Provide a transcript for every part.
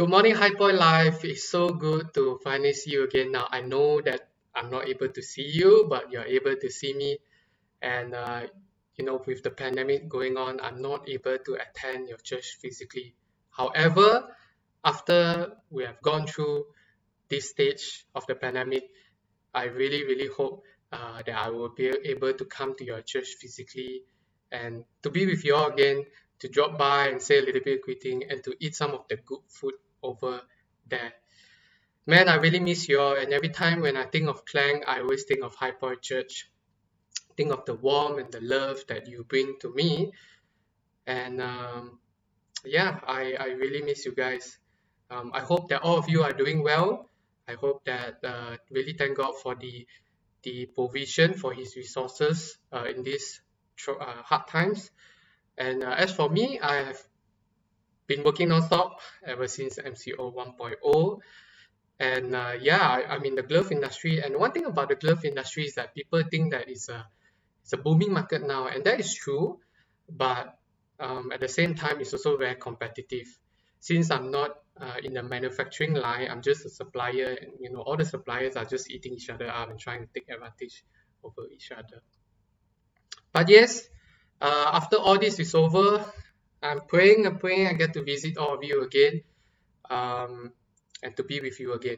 Good morning, High Point Life. It's so good to finally see you again. Now, I know that I'm not able to see you, but you're able to see me. And, uh, you know, with the pandemic going on, I'm not able to attend your church physically. However, after we have gone through this stage of the pandemic, I really, really hope uh, that I will be able to come to your church physically and to be with you all again, to drop by and say a little bit of greeting and to eat some of the good food over there. Man, I really miss you all. And every time when I think of Klang, I always think of High Point Church. Think of the warmth and the love that you bring to me. And um, yeah, I, I really miss you guys. Um, I hope that all of you are doing well. I hope that uh, really thank God for the the provision for His resources uh, in these uh, hard times. And uh, as for me, I have been working non-stop ever since MCO 1.0. And uh, yeah, I, I'm in the glove industry. And one thing about the glove industry is that people think that it's a it's a booming market now, and that is true. But um, at the same time, it's also very competitive. Since I'm not uh, in the manufacturing line, I'm just a supplier, and you know all the suppliers are just eating each other up and trying to take advantage over each other. But yes, uh, after all this is over, I'm praying I'm praying I get to visit all of you again um, and to be with you again.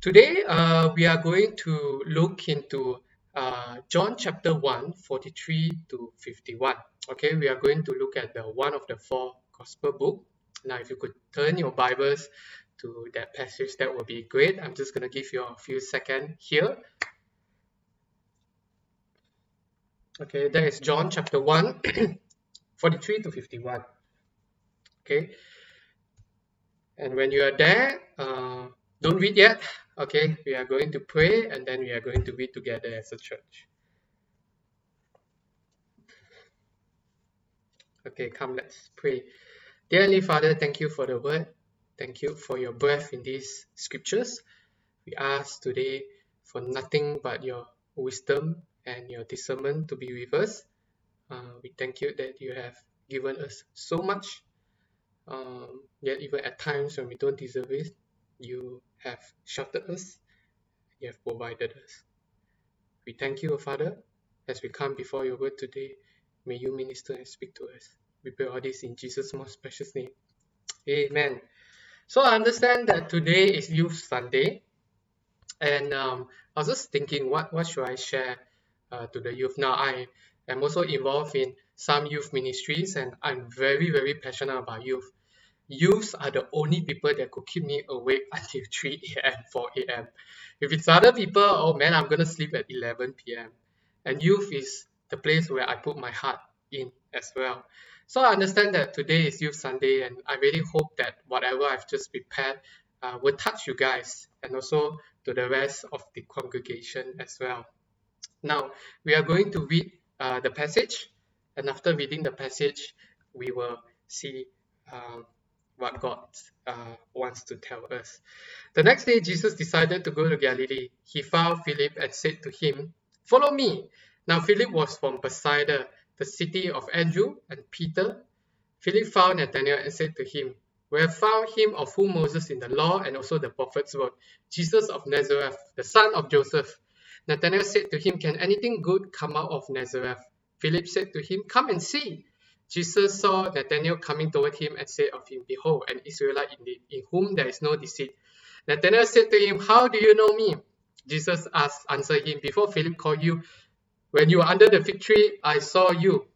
Today, uh, we are going to look into uh, John chapter 1, 43 to 51. Okay, we are going to look at the one of the four gospel book. Now, if you could turn your Bibles to that passage, that would be great. I'm just going to give you a few seconds here. Okay, that is John chapter 1, 43 to 51. Okay, and when you are there, uh, don't read yet. Okay, we are going to pray and then we are going to read together as a church. Okay, come, let's pray. Dearly Father, thank you for the word. Thank you for your breath in these scriptures. We ask today for nothing but your wisdom and your discernment to be with us. Uh, we thank you that you have given us so much, um, yet even at times when we don't deserve it, you have sheltered us, you have provided us. We thank you, Father, as we come before your word today. May you minister and speak to us. We pray all this in Jesus' most precious name. Amen. So I understand that today is Youth Sunday, and um, I was just thinking, what what should I share uh, to the youth. Now, I am also involved in some youth ministries and I'm very, very passionate about youth. Youths are the only people that could keep me awake until 3 a.m., 4 a.m. If it's other people, oh man, I'm going to sleep at 11 p.m. And youth is the place where I put my heart in as well. So I understand that today is Youth Sunday, and I really hope that whatever I've just prepared uh, will touch you guys and also to the rest of the congregation as well. Now, we are going to read uh, the passage, and after reading the passage, we will see uh, what God uh, wants to tell us. The next day, Jesus decided to go to Galilee. He found Philip and said to him, Follow me. Now, Philip was from Bethsaida, the city of Andrew and Peter. Philip found Nathanael and said to him, We have found him of whom Moses in the law and also the prophets wrote, Jesus of Nazareth, the son of Joseph. Nathanael said to him, Can anything good come out of Nazareth? Philip said to him, Come and see. Jesus saw Nathanael coming toward him and said of him, Behold, an Israelite indeed, in whom there is no deceit. Nathanael said to him, How do you know me? Jesus asked, answered him, Before Philip called you, when you were under the fig tree, I saw you.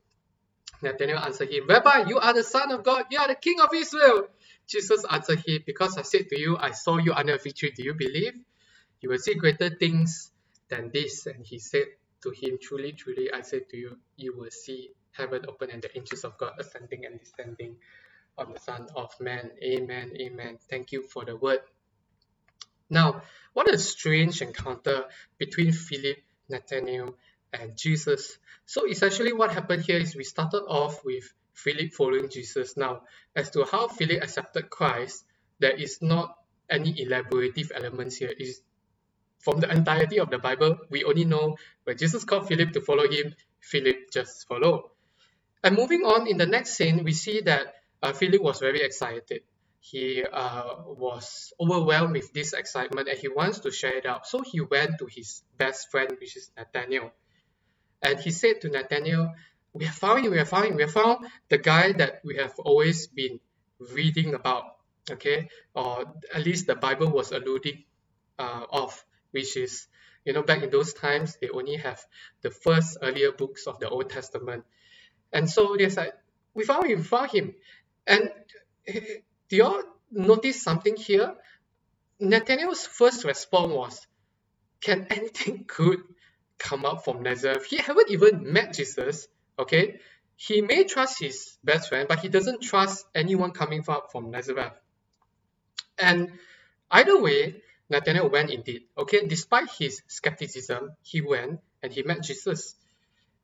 Nathanael answered him, Rabbi, you are the Son of God, you are the King of Israel. Jesus answered him, Because I said to you, I saw you under a fig tree, do you believe? You will see greater things than this. And he said to him, Truly, truly, I say to you, you will see heaven open and the angels of God ascending and descending on the Son of Man. Amen. Amen. Thank you for the word. Now, what a strange encounter between Philip, Nathanael, and Jesus. So essentially what happened here is we started off with Philip following Jesus. Now, as to how Philip accepted Christ, there is not any elaborative elements here. It's from the entirety of the Bible, we only know when Jesus called Philip to follow him, Philip just followed. And moving on in the next scene, we see that uh, Philip was very excited. he uh, was overwhelmed with this excitement and he wants to share it out. So he went to his best friend, which is Nathaniel. And he said to Nathaniel, We have found we have found we have found the guy that we have always been reading about, okay? Or at least the Bible was alluding uh, of, which is, you know, back in those times, they only have the first earlier books of the Old Testament. And so they said, We found him, found him. And eh, do you all notice something here? Nathaniel's first response was, Can anything good come up from Nazareth? He haven't even met Jesus, okay? He may trust his best friend, but he doesn't trust anyone coming out from Nazareth. And either way, Nathaniel went indeed, okay? Despite his skepticism, he went and he met Jesus.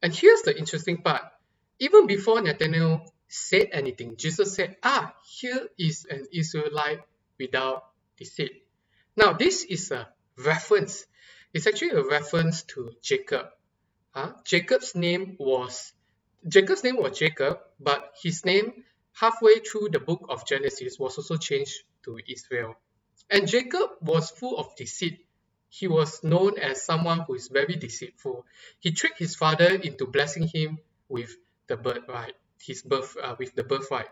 And here's the interesting part. Even before Nathanael said anything. Jesus said, Ah, here is an Israelite without deceit. Now, this is a reference. It's actually a reference to Jacob. Uh, Jacob's name was Jacob's name was Jacob, but his name halfway through the book of Genesis was also changed to Israel. And Jacob was full of deceit. He was known as someone who is very deceitful. He tricked his father into blessing him with the birthright his birth uh, with the birthright.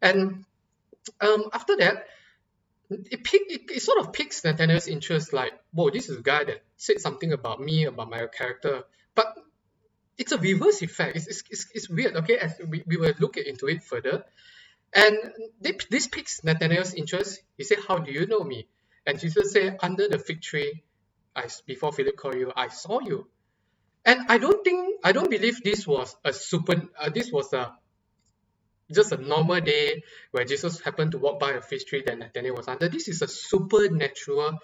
And um, after that, it, pick, it, it sort of piques Nathaniel's interest like, whoa, this is a guy that said something about me, about my character. But it's a reverse effect. It's, it's, it's, it's weird, okay? As we, we will look into it further. And this piques Nathaniel's interest. He said, How do you know me? And Jesus said, Under the fig tree, I, before Philip called you, I saw you. And I don't think, I don't believe this was a super, uh, this was a just a normal day where Jesus happened to walk by a fig tree that Nathaniel was under. This is a supernatural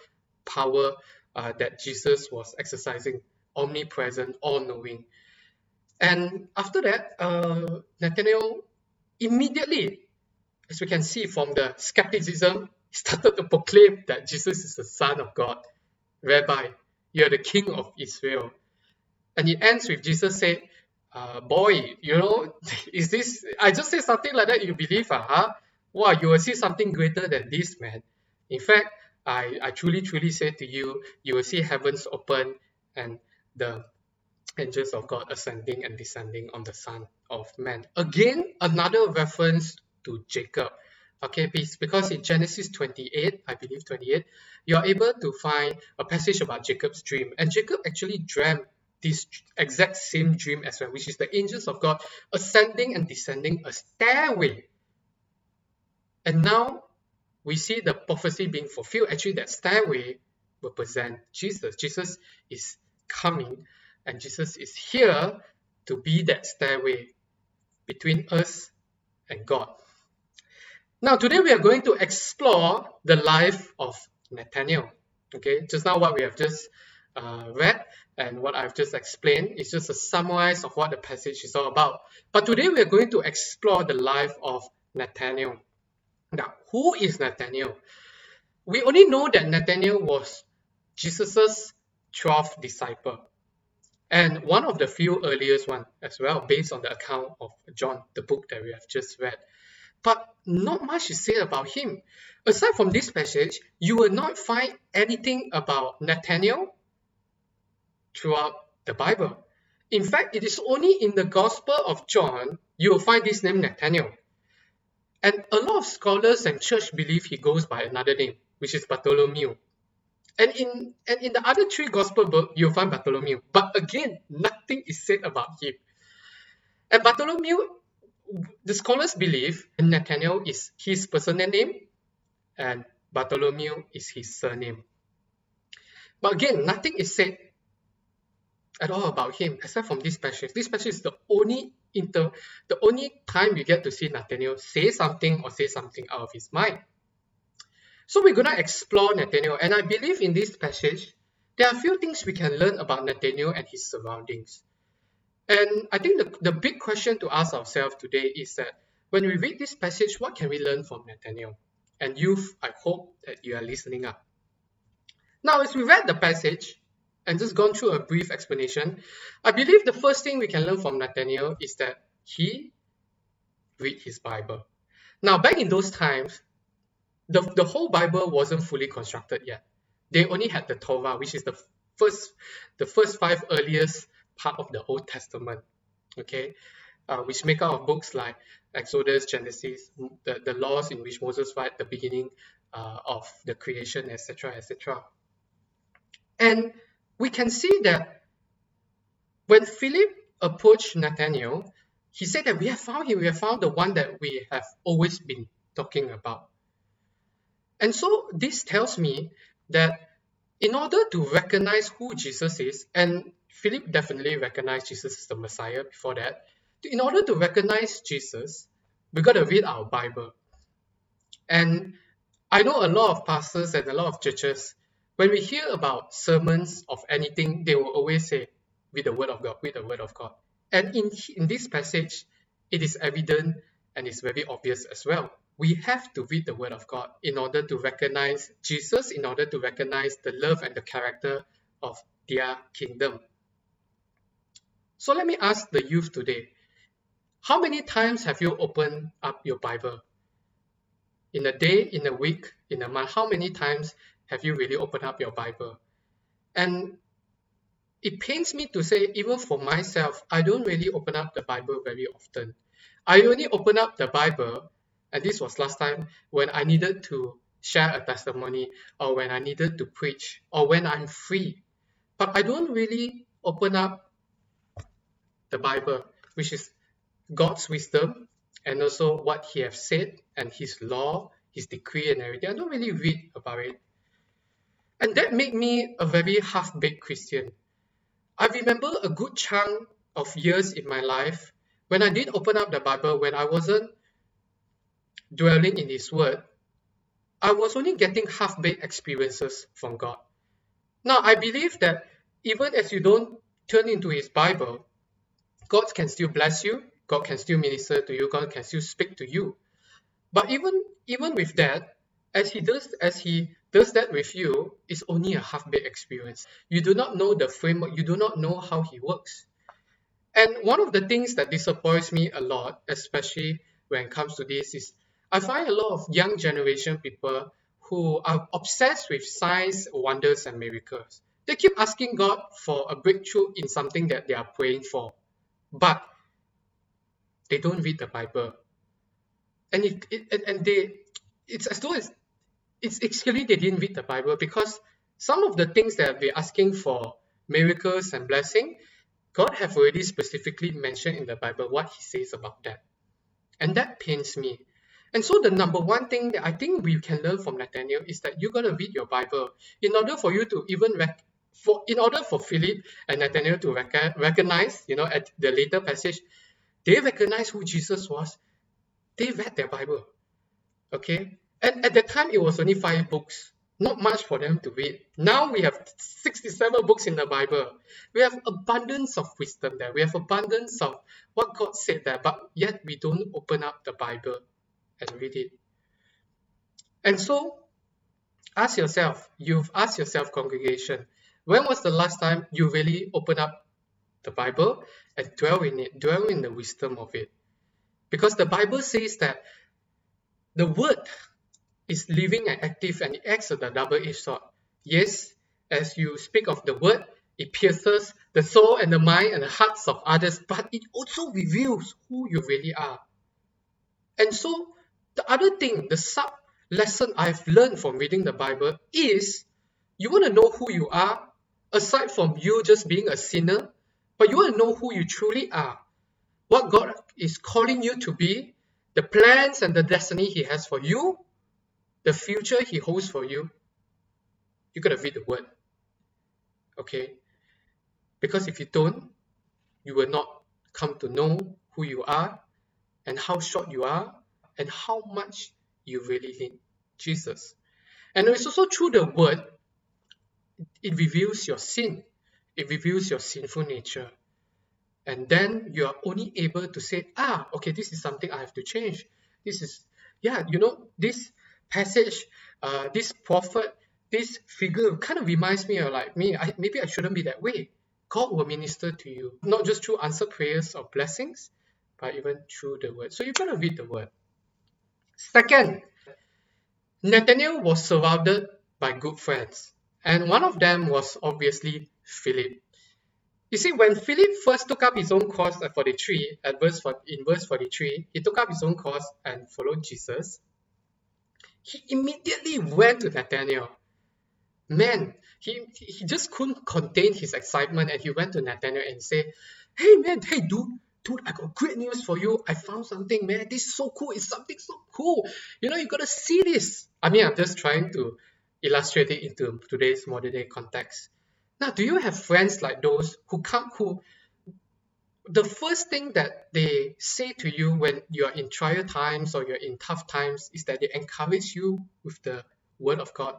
power uh, that Jesus was exercising, omnipresent, all knowing. And after that, uh, Nathaniel immediately, as we can see from the skepticism, he started to proclaim that Jesus is the Son of God. whereby you are the King of Israel. And it ends with Jesus saying, uh, boy, you know, is this, I just say something like that, you believe, uh, huh? Wow, you will see something greater than this, man. In fact, I, I truly, truly say to you, you will see heavens open and the angels of God ascending and descending on the Son of Man. Again, another reference to Jacob. Okay, because in Genesis 28, I believe 28, you are able to find a passage about Jacob's dream. And Jacob actually dreamt this exact same dream as well, which is the angels of God ascending and descending a stairway. And now we see the prophecy being fulfilled. Actually, that stairway represent Jesus. Jesus is coming, and Jesus is here to be that stairway between us and God. Now, today we are going to explore the life of Nathaniel. Okay, just now what we have just uh, read and what I've just explained is just a summarize of what the passage is all about. But today we are going to explore the life of Nathaniel. Now, who is Nathaniel? We only know that Nathaniel was Jesus's 12th disciple and one of the few earliest one as well, based on the account of John, the book that we have just read. But not much is said about him. Aside from this passage, you will not find anything about Nathaniel throughout the Bible. In fact, it is only in the Gospel of John you will find this name Nathaniel. And a lot of scholars and church believe he goes by another name, which is Bartholomew. And in and in the other three gospel books, you'll find Bartholomew. But again, nothing is said about him. And Bartholomew, the scholars believe Nathaniel is his personal name and Bartholomew is his surname. But again, nothing is said at all about him except from this passage. This passage is the only inter the only time you get to see Nathaniel say something or say something out of his mind. So we're gonna explore Nathaniel, and I believe in this passage there are a few things we can learn about Nathaniel and his surroundings. And I think the, the big question to ask ourselves today is that when we read this passage, what can we learn from Nathaniel? And youth, I hope that you are listening up. Now, as we read the passage, and just gone through a brief explanation, I believe the first thing we can learn from Nathaniel is that he read his Bible. Now, back in those times, the, the whole Bible wasn't fully constructed yet. They only had the Torah, which is the first the first five earliest part of the Old Testament. Okay, uh, which make up of books like Exodus, Genesis, the, the laws in which Moses write the beginning uh, of the creation, etc., etc. And we can see that when Philip approached Nathaniel, he said that we have found him, we have found the one that we have always been talking about. And so this tells me that in order to recognize who Jesus is, and Philip definitely recognized Jesus as the Messiah before that, in order to recognize Jesus, we got to read our Bible. And I know a lot of pastors and a lot of churches, when we hear about sermons of anything, they will always say, read the Word of God, read the Word of God. And in, in this passage, it is evident and it's very obvious as well. We have to read the Word of God in order to recognize Jesus, in order to recognize the love and the character of their kingdom. So let me ask the youth today how many times have you opened up your Bible? In a day, in a week, in a month, how many times have you really opened up your Bible? And it pains me to say, even for myself, I don't really open up the Bible very often. I only open up the Bible, and this was last time when I needed to share a testimony or when I needed to preach or when I'm free. But I don't really open up the Bible, which is God's wisdom and also what He has said and His law, His decree and everything. I don't really read about it. And that made me a very half-baked Christian. I remember a good chunk of years in my life when I did open up the Bible, when I wasn't dwelling in His Word, I was only getting half-baked experiences from God. Now, I believe that even as you don't turn into His Bible, God can still bless you, God can still minister to you, God can still speak to you. But even even with that, as he does as he does that with you, it's only a half-baked experience. You do not know the framework, you do not know how he works. And one of the things that disappoints me a lot, especially when it comes to this, is I find a lot of young generation people who are obsessed with signs, wonders, and miracles. They keep asking God for a breakthrough in something that they are praying for. But they don't read the Bible. And it, it and they it's as though it's it's actually they didn't read the Bible because some of the things that we're asking for miracles and blessing, God have already specifically mentioned in the Bible what he says about that. And that pains me. And so the number one thing that I think we can learn from Nathaniel is that you gotta read your Bible in order for you to even rec- for in order for Philip and Nathaniel to rec- recognize, you know, at the later passage they recognized who Jesus was. They read their Bible. Okay? And at that time, it was only five books. Not much for them to read. Now we have 67 books in the Bible. We have abundance of wisdom there. We have abundance of what God said there, but yet we don't open up the Bible and read it. And so, ask yourself, you've asked yourself, congregation, when was the last time you really opened up the Bible and dwell in it, dwell in the wisdom of it. Because the Bible says that the word is living and active and it acts as a double-edged sword. Yes, as you speak of the word, it pierces the soul and the mind and the hearts of others, but it also reveals who you really are. And so, the other thing, the sub lesson I've learned from reading the Bible is you want to know who you are, aside from you just being a sinner, but you want to know who you truly are, what God is calling you to be, the plans and the destiny He has for you, the future He holds for you. You gotta read the Word. Okay? Because if you don't, you will not come to know who you are and how short you are and how much you really need Jesus. And it's also through the Word, it reveals your sin it reveals your sinful nature. And then you are only able to say, ah, okay, this is something I have to change. This is, yeah, you know, this passage, uh, this prophet, this figure kind of reminds me of like me, I, maybe I shouldn't be that way. God will minister to you, not just through answer prayers or blessings, but even through the word. So you got to read the word. Second, Nathaniel was surrounded by good friends, and one of them was obviously Philip. You see, when Philip first took up his own course at 43, at verse in verse 43, he took up his own course and followed Jesus. He immediately went to Nathaniel. Man, he, he just couldn't contain his excitement and he went to Nathaniel and said, Hey man, hey dude, dude, I got great news for you. I found something, man. This is so cool. It's something so cool. You know, you gotta see this. I mean, I'm just trying to illustrate it into today's modern day context. Now, do you have friends like those who come who the first thing that they say to you when you're in trial times or you're in tough times is that they encourage you with the word of God?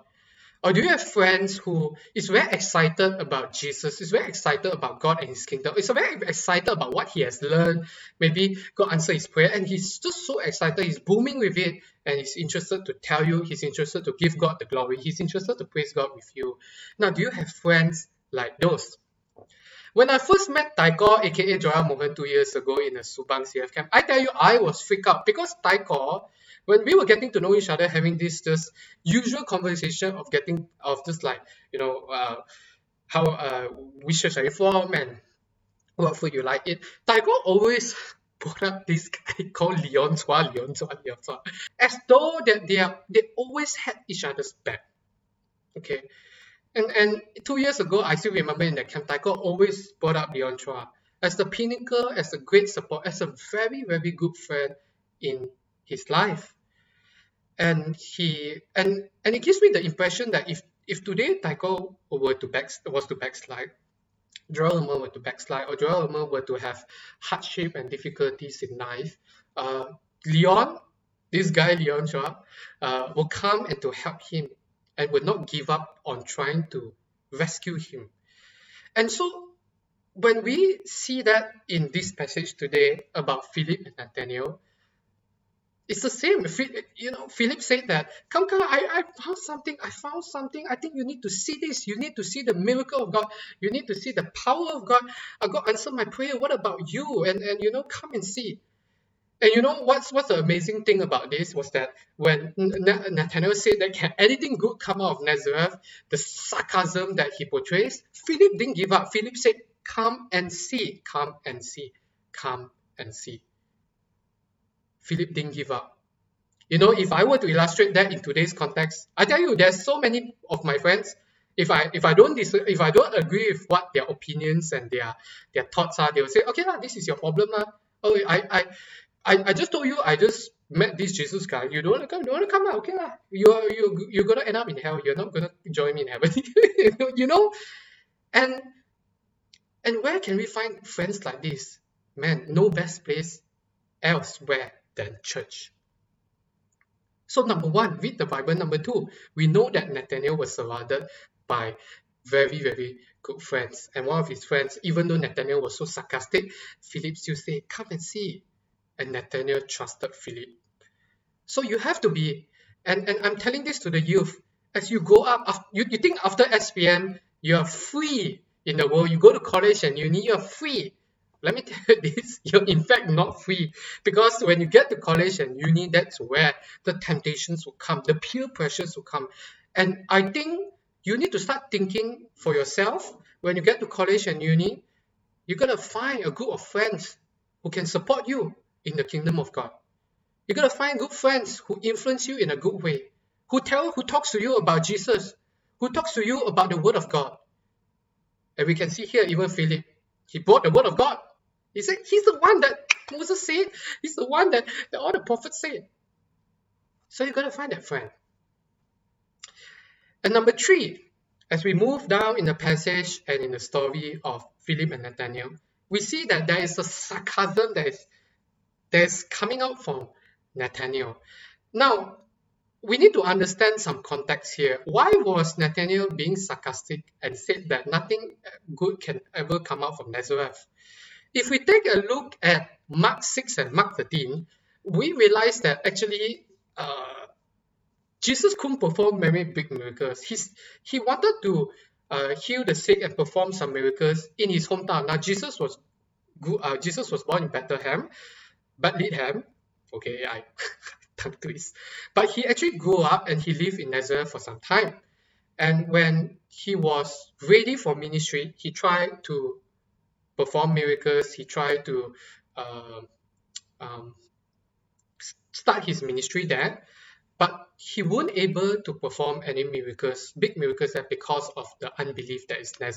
Or do you have friends who is very excited about Jesus, is very excited about God and his kingdom, is very excited about what he has learned, maybe God answer his prayer, and he's just so excited, he's booming with it, and he's interested to tell you, he's interested to give God the glory, he's interested to praise God with you. Now, do you have friends like those? When I first met Taiko, aka Joel Mohan, two years ago in a Subang CF camp, I tell you, I was freaked out because Taikor when we were getting to know each other, having this just usual conversation of getting of just like you know uh, how uh, wishes are you from and what food you like it. Taikor always brought up this guy called Leon Chua, Leon Chua, Leon Chua, as though that they are they always had each other's back. Okay. And, and two years ago, I still remember in that camp, Taikor always brought up Leon Chua as the pinnacle, as a great support, as a very, very good friend in his life and he and and it gives me the impression that if if today Taikor were to back was to backslide, Joel Elmer were to backslide, or Joel Elmer were to have hardship and difficulties in life, uh, Leon, this guy Leon Chua, uh, will come and to help him and would not give up on trying to rescue him. And so when we see that in this passage today about Philip and Nathaniel, it's the same. You know, Philip said that, come, come, I, I found something. I found something. I think you need to see this. You need to see the miracle of God. You need to see the power of God. Uh, God answered my prayer. What about you? And, and you know, come and see. And you know what's what's the amazing thing about this was that when Nathaniel said that can anything good come out of Nazareth, the sarcasm that he portrays, Philip didn't give up. Philip said, "Come and see, come and see, come and see." Philip didn't give up. You know, if I were to illustrate that in today's context, I tell you, there's so many of my friends. If I if I don't dis- if I don't agree with what their opinions and their their thoughts are, they will say, okay lah, this is your problem lah. Oh, I I I, I just told you I just met this Jesus guy. You don't want to come, don't want to come lah. Okay lah. You are you you're gonna end up in hell. You're not gonna join me in heaven. you know, and and where can we find friends like this? Man, no best place elsewhere than church. So number one, read the Bible. Number two, we know that Nathaniel was surrounded by very, very good friends. And one of his friends, even though Nathaniel was so sarcastic, Philip still said, come and see. And Nathaniel trusted Philip. So you have to be, and, and I'm telling this to the youth, as you go up, you, you think after SPM, you are free in the world. You go to college and uni, you're free let me tell you this you're in fact not free. Because when you get to college and uni that's where the temptations will come the peer pressures will come. And i think you need to start thinking for yourself. When you get to college and uni you're going to find a group of friends who can support you in the kingdom of god. You're going to find good friends who influence you in a good way who tell who talks to you about jesus who talks to you about the word of god. And we can see here even philip. He brought the word of god he said he's the one that Moses said. He's the one that, that all the prophets said. So you got to find that friend. And number three, as we move down in the passage and in the story of Philip and Nathaniel, we see that there is a sarcasm that is, that is coming out from Nathaniel. Now, we need to understand some context here. Why was Nathaniel being sarcastic and said that nothing good can ever come out from Nazareth? If we take a look at Mark 6 and Mark 13, we realize that actually uh, Jesus couldn't perform many big miracles. He's, he wanted to uh, heal the sick and perform some miracles in his hometown. Now, Jesus was uh, Jesus was born in Bethlehem, Bethlehem. Okay, I tongue twist. But he actually grew up and he lived in Nazareth for some time. And when he was ready for ministry, he tried to perform miracles. He tried to uh, um, start his ministry there, but he weren't able to perform any miracles, big miracles there because of the unbelief that is there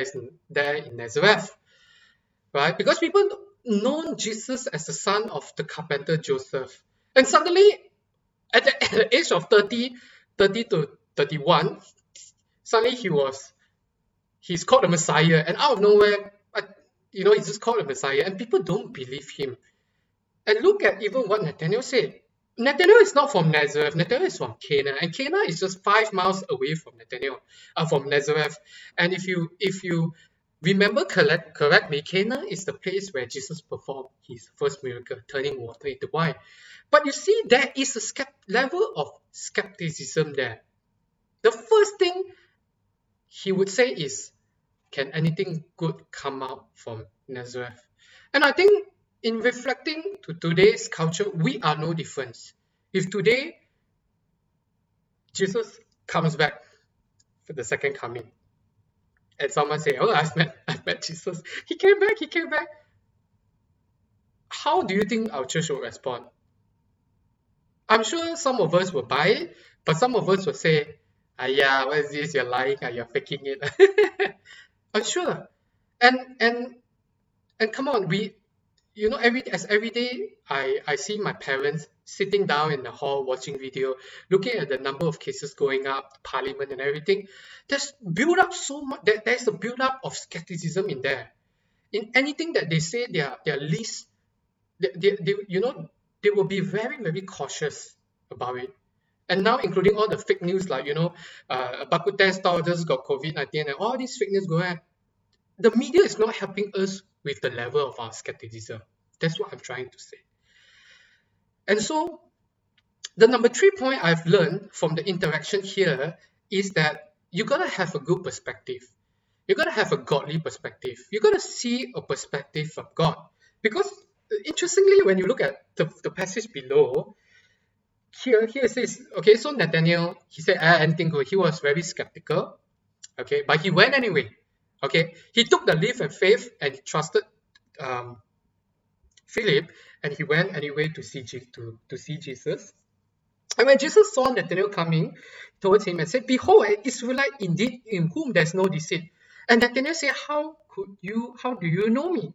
is there in Nazareth, right? Because people known Jesus as the son of the carpenter Joseph, and suddenly, at the, at the age of 30, 30 to 31, suddenly he was he's called the Messiah, and out of nowhere, you know, he's just called the Messiah, and people don't believe him. And look at even what Nathaniel said. Nathaniel is not from Nazareth. Nathaniel is from Cana, and Cana is just five miles away from Nathaniel, uh, from Nazareth. And if you if you remember correct, correctly, Cana is the place where Jesus performed his first miracle, turning water into wine. But you see, there is a level of skepticism there. The first thing he would say is, "Can anything good come out from Nazareth?" And I think in reflecting to today's culture, we are no different. If today Jesus comes back for the second coming, and someone say, "Oh, I've met, I've met Jesus. He came back. He came back." How do you think our church will respond? I'm sure some of us will buy it, but some of us will say, ah, yeah, what is this? You're lying, ah, you're faking it. I'm sure. And and and come on, we you know every as every day I, I see my parents sitting down in the hall watching video looking at the number of cases going up parliament and everything. There's build up so much there, there's a build up of skepticism in there. In anything that they say they are they are least they, they, they you know they will be very very cautious about it and now including all the fake news like you know uh Bak Kut Teh store just got COVID-19 and all these fake news going on the media is not helping us with the level of our skepticism. That's what I'm trying to say. And so, the number three point I've learned from the interaction here is that you gotta have a good perspective. You gotta have a godly perspective. You gotta see a perspective from God. Because interestingly, when you look at the, the passage below, here, here says, okay, so Nathaniel, he said, ah, anything good. He was very skeptical, okay, but he went anyway. Okay, he took the leap of faith and he trusted um, Philip, and he went anyway to see to, to see Jesus. And when Jesus saw Nathanael coming towards him and said, Behold, an Israelite indeed in whom there's no deceit. And Nathanael said, How could you, how do you know me?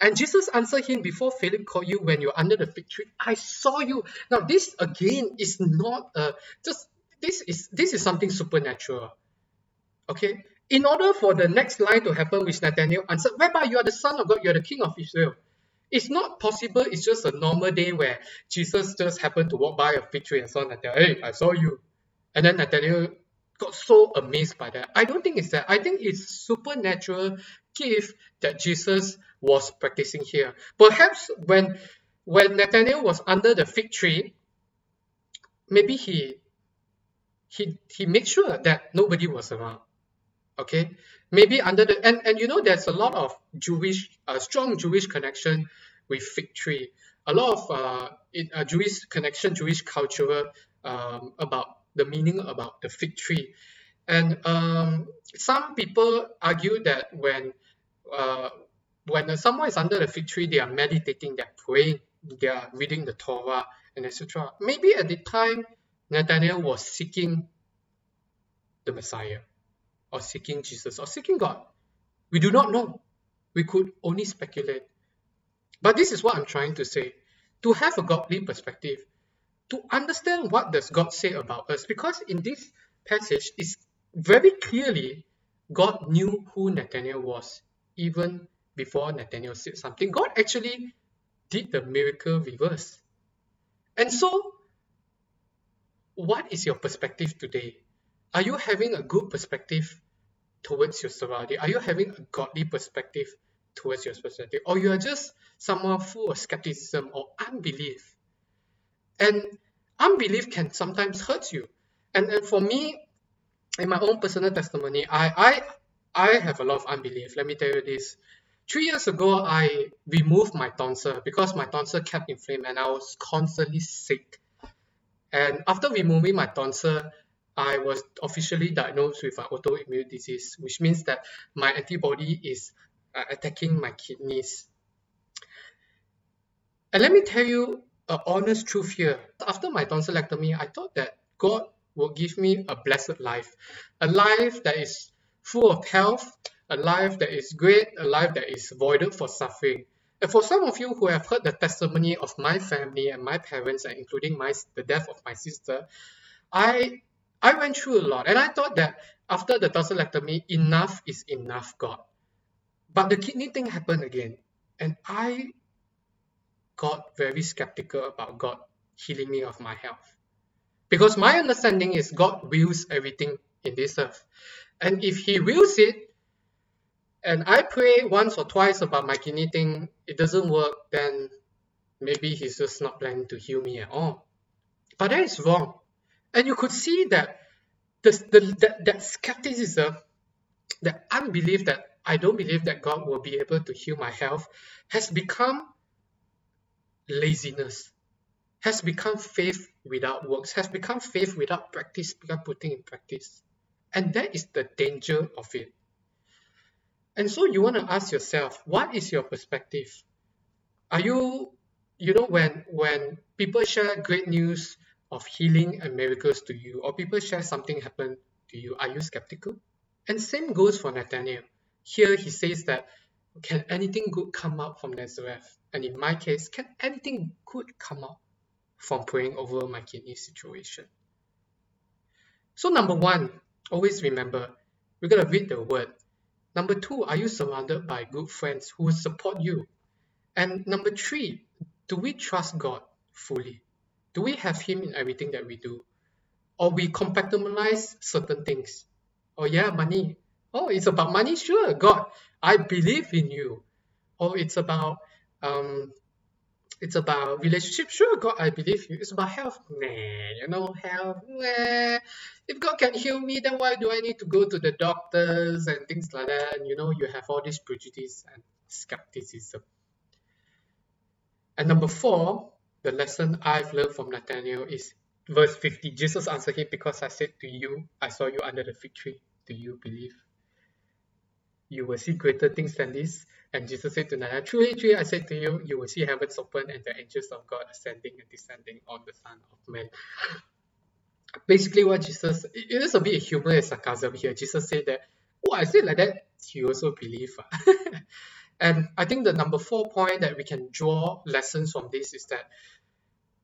And Jesus answered him, Before Philip called you when you're under the fig tree, I saw you. Now, this again is not a just this is this is something supernatural. Okay? In order for the next line to happen, which Nathaniel answered, Rabbi, you are the Son of God, you are the King of Israel. It's not possible, it's just a normal day where Jesus just happened to walk by a fig tree and saw Nathaniel, hey, I saw you. And then Nathaniel got so amazed by that. I don't think it's that. I think it's supernatural gift that Jesus was practicing here. Perhaps when when Nathaniel was under the fig tree, maybe he he he made sure that nobody was around okay maybe under the and and you know there's a lot of jewish uh, strong jewish connection with fig tree a lot of uh, in, uh, jewish connection jewish culture um, about the meaning about the fig tree and um, some people argue that when uh, when someone is under the fig tree they are meditating they're praying they are reading the torah and etc maybe at the time nathaniel was seeking the messiah or seeking Jesus or seeking God. We do not know. We could only speculate. But this is what I'm trying to say. To have a godly perspective, to understand what does God say about us, because in this passage, it's very clearly God knew who Nathaniel was, even before Nathaniel said something. God actually did the miracle reverse. And so, what is your perspective today? Are you having a good perspective towards your surrounding? Are you having a godly perspective towards your perspective? Or you are just someone full of skepticism or unbelief? And unbelief can sometimes hurt you. And, and for me, in my own personal testimony, I, I I have a lot of unbelief. Let me tell you this. three years ago, I removed my tonsil because my tonsil kept inflamed and I was constantly sick. And after removing my tonsil, I was officially diagnosed with an autoimmune disease, which means that my antibody is uh, attacking my kidneys. And let me tell you an honest truth here. After my tonsillectomy, I thought that God would give me a blessed life, a life that is full of health, a life that is great, a life that is voided for suffering. And for some of you who have heard the testimony of my family and my parents, and including my the death of my sister, I I went through a lot, and I thought that after the tonsillectomy, enough is enough, God. But the kidney thing happened again, and I got very skeptical about God healing me of my health. Because my understanding is God wills everything in this earth. And if He wills it, and I pray once or twice about my kidney thing, it doesn't work, then maybe He's just not planning to heal me at all. But that is wrong. And you could see that the, the, that, that skepticism, that unbelief that I don't believe that God will be able to heal my health has become laziness, has become faith without works, has become faith without practice, without putting in practice. And that is the danger of it. And so you want to ask yourself, what is your perspective? Are you, you know, when when people share great news of healing and miracles to you, or people share something happened to you, are you skeptical? And same goes for Nathaniel. Here he says that can anything good come out from Nazareth? And in my case, can anything good come out from praying over my kidney situation? So number one, always remember, we're to read the word. Number two, are you surrounded by good friends who support you? And number three, do we trust God fully? Do we have Him in everything that we do? Or we compartmentalize certain things? Oh yeah, money. Oh, it's about money? Sure, God, I believe in you. Or it's about um it's about relationship. Sure, God, I believe you. It's about health. Nah, you know, health. Nah. If God can heal me, then why do I need to go to the doctors and things like that? And you know, you have all this prejudice and skepticism. And number four, the lesson I've learned from Nathaniel is verse 50. Jesus answered him, Because I said to you, I saw you under the fig tree. Do you believe? You will see greater things than this. And Jesus said to Nathanael, Truly, truly, I said to you, you will see heavens open and the angels of God ascending and descending on the Son of Man. Basically, what Jesus, it is a bit humor and sarcasm here. Jesus said that, oh, I said like that, you also believe. Ah. and I think the number four point that we can draw lessons from this is that,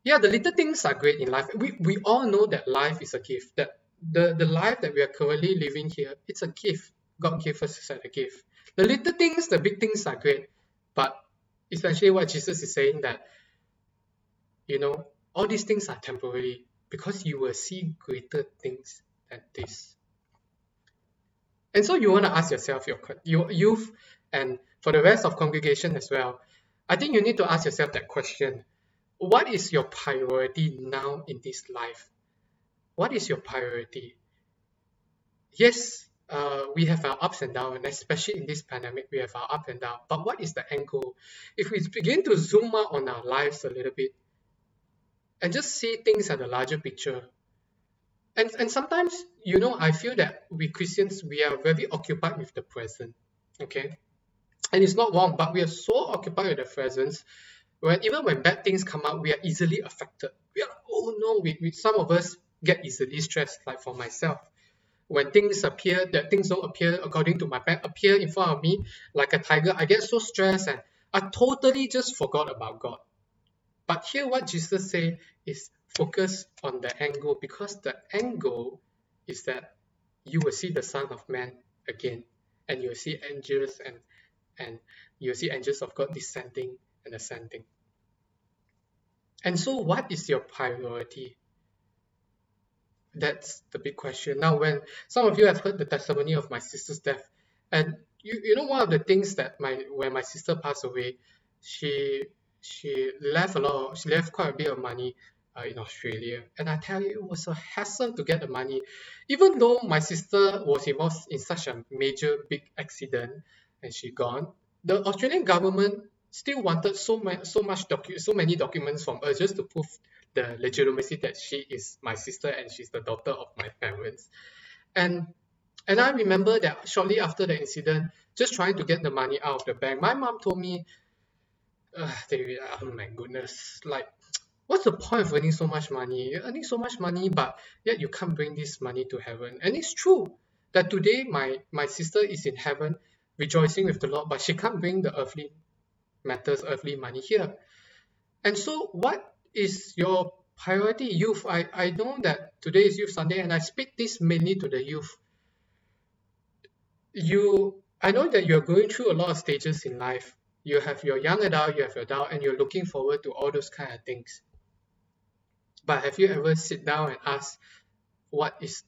yeah, the little things are great in life. We, we all know that life is a gift, that the, the life that we are currently living here, it's a gift. God gave us as a gift the little things, the big things are great, but essentially what Jesus is saying that, you know, all these things are temporary because you will see greater things than this. And so you want to ask yourself, your, your youth, and for the rest of congregation as well, I think you need to ask yourself that question. What is your priority now in this life? What is your priority? Yes, uh, we have our ups and downs, and especially in this pandemic, we have our up and down. But what is the end goal? If we begin to zoom out on our lives a little bit and just see things at a larger picture, and, and sometimes, you know, I feel that we Christians, we are very occupied with the present, okay? And it's not wrong, but we are so occupied with the present when even when bad things come up, we are easily affected. We are, oh no, we, we, some of us get easily stressed, like for myself when things appear that things don't appear according to my plan appear in front of me like a tiger i get so stressed and i totally just forgot about god. But here what jesus say is focus on the angle because the angle is that you will see the son of man again and you will see angels and and you will see angels of god descending and ascending. And so what is your priority that's the big question. Now, when some of you have heard the testimony of my sister's death, and you, you know one of the things that my when my sister passed away, she she left a lot, she left quite a bit of money uh, in Australia, and I tell you, it was a hassle to get the money, even though my sister was involved in such a major big accident, and she gone. the Australian government still wanted so much so much docu- so many documents from us just to prove the legitimacy that she is my sister and she's the daughter of my parents. And and I remember that shortly after the incident, just trying to get the money out of the bank, my mom told me, David, ah, oh my goodness, like what's the point of earning so much money? You're earning so much money, but yet you can't bring this money to heaven. And it's true that today my my sister is in heaven rejoicing with the Lord, but she can't bring the earthly matters, earthly money here. And so what is your priority? Youth. I, I know that today is Youth Sunday and I speak this mainly to the youth. You I know that you're going through a lot of stages in life. You have your young adult, you have your adult, and you're looking forward to all those kind of things. But have you ever sit down and ask what is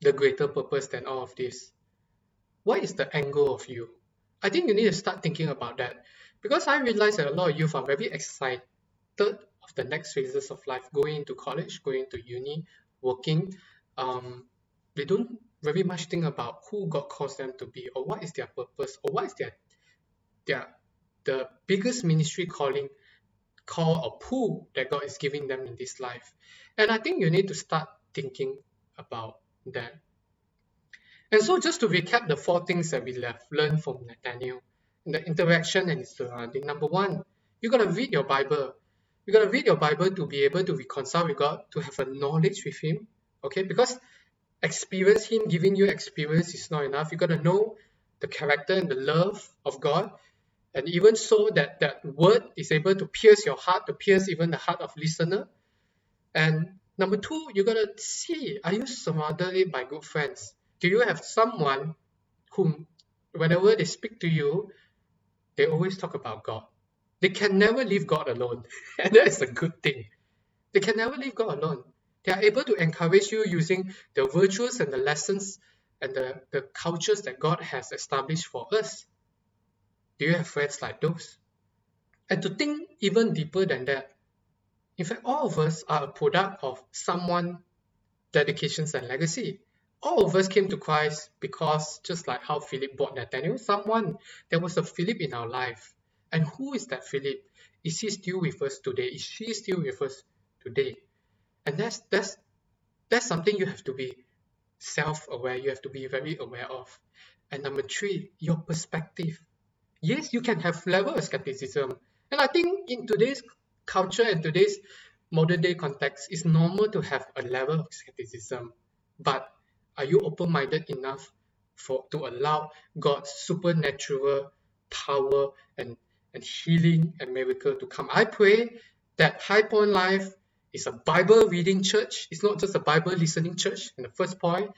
the greater purpose than all of this? What is the angle of you? I think you need to start thinking about that because I realize that a lot of youth are very excited the next phases of life, going into college, going to uni, working. Um, they don't very much think about who God calls them to be or what is their purpose or what is their their the biggest ministry calling call or pull that God is giving them in this life. And I think you need to start thinking about that. And so just to recap the four things that we left learned from Nathaniel in the interaction and its surrounding. Number one, you gotta read your Bible. You gotta read your Bible to be able to reconcile with God, to have a knowledge with Him. Okay, because experience Him giving you experience is not enough. You gotta know the character and the love of God and even so that that word is able to pierce your heart to pierce even the heart of listener and number two you got to see are you surrounded by good friends do you have someone whom whenever they speak to you they always talk about god they can never leave god alone and that is a good thing they can never leave god alone they are able to encourage you using the virtues and the lessons and the, the cultures that god has established for us do you have friends like those? And to think even deeper than that, in fact, all of us are a product of someone dedications and legacy. All of us came to Christ because just like how Philip bought Nathaniel, someone there was a Philip in our life. And who is that Philip? Is he still with us today? Is she still with us today? And that's that's that's something you have to be self-aware, you have to be very aware of. And number three, your perspective yes, you can have level of skepticism. And I think in today's culture and today's modern day context, it's normal to have a level of skepticism. But are you open-minded enough for to allow God's supernatural power and, and healing and miracle to come? I pray that High Point Life is a Bible reading church. It's not just a Bible listening church in the first point.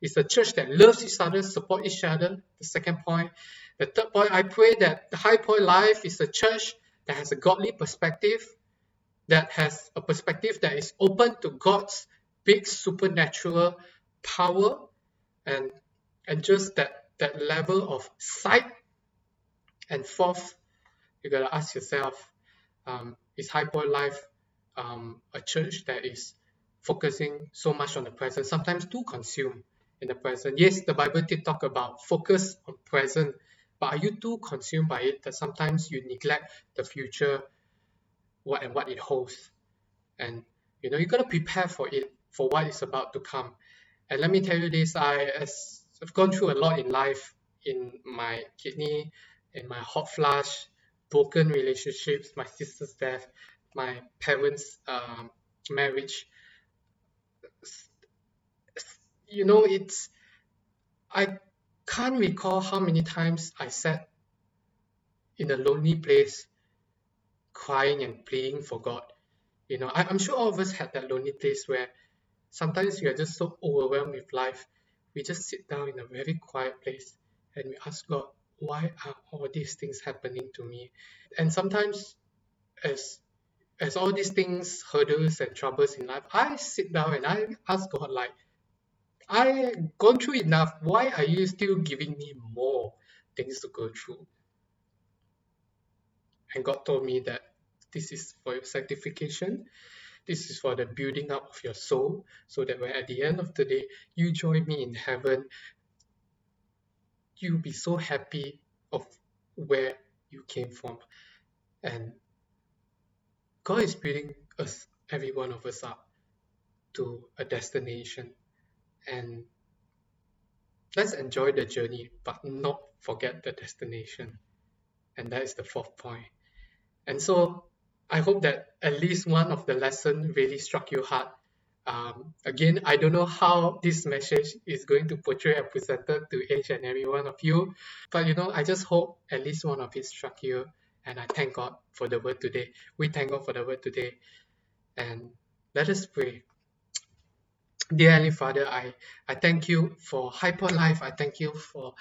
It's a church that loves each other, support each other. The second point, the third point, I pray that the High Point Life is a church that has a godly perspective, that has a perspective that is open to God's big supernatural power and and just that that level of sight. And fourth, you gotta ask yourself, um, is High Point Life um, a church that is focusing so much on the present, sometimes too consumed in the present? Yes, the Bible did talk about focus on present, but are you too consumed by it that sometimes you neglect the future what and what it holds? And you know you got to prepare for it for what is about to come. And let me tell you this i as i've gone through a lot in life in my kidney in my hot flush broken relationships my sister's death my parents um, marriage you know it's i can't recall how many times I sat in a lonely place crying and pleading for God. You know, I, I'm sure all of us had that lonely place where sometimes we are just so overwhelmed with life. We just sit down in a very quiet place and we ask God, why are all these things happening to me? And sometimes as as all these things, hurdles and troubles in life, I sit down and I ask God like, I gone through enough. Why are you still giving me more things to go through? And God told me that this is for your sanctification. This is for the building up of your soul, so that when at the end of the day you join me in heaven, you'll be so happy of where you came from. And God is building us, every one of us up to a destination. And let's enjoy the journey, but not forget the destination. And that is the fourth point. And so I hope that at least one of the lesson really struck you hard. Um, again, I don't know how this message is going to portray and presented to each and every one of you, but you know, I just hope at least one of it struck you. And I thank God for the word today. We thank God for the word today. And let us pray. Dear Heavenly Father, I, I thank you for Hyper Life. I thank you for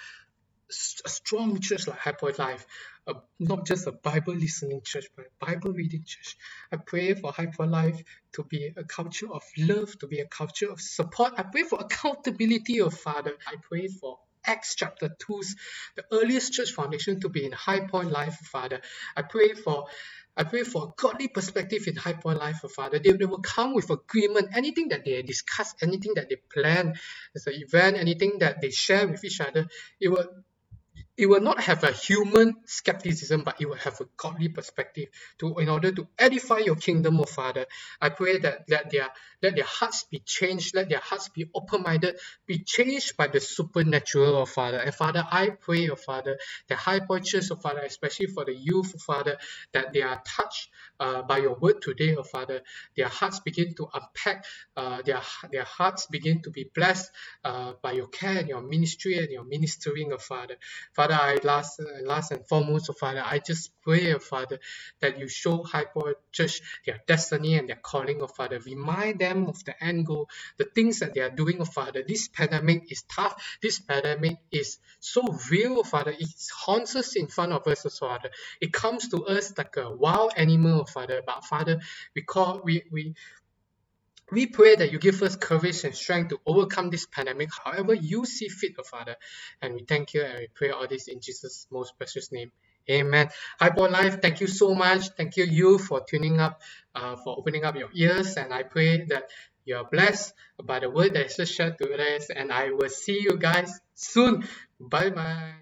a strong church like Hyper Life, a, not just a Bible listening church, but a Bible reading church. I pray for Hyper Life to be a culture of love, to be a culture of support. I pray for accountability of Father. I pray for Acts chapter 2's, the earliest church foundation to be in High Point Life, Father. I pray for I pray for a godly perspective in High Point Life, Father. They, they will come with agreement. Anything that they discuss, anything that they plan as an event, anything that they share with each other, it will it will not have a human skepticism, but it will have a godly perspective to in order to edify your kingdom, O Father. I pray that let their let their hearts be changed, let their hearts be open-minded, be changed by the supernatural, O Father. And Father, I pray, O Father, the high church, O Father, especially for the youth, O Father, that they are touched uh, by your word today, O Father. Their hearts begin to unpack, uh, their their hearts begin to be blessed uh, by your care and your ministry and your ministering, O Father. Father, I last last and foremost, oh Father, I just pray, oh Father, that you show Hyper Church their destiny and their calling, oh Father. Remind them of the end goal, the things that they are doing, oh Father. This pandemic is tough. This pandemic is so real, oh Father. It haunts us in front of us, oh Father. It comes to us like a wild animal, oh Father. But Father, we call we we we pray that you give us courage and strength to overcome this pandemic, however you see fit, oh Father. And we thank you and we pray all this in Jesus' most precious name. Amen. Hyper Life, thank you so much. Thank you, you, for tuning up, uh, for opening up your ears. And I pray that you're blessed by the word that is shared to us. And I will see you guys soon. Bye bye.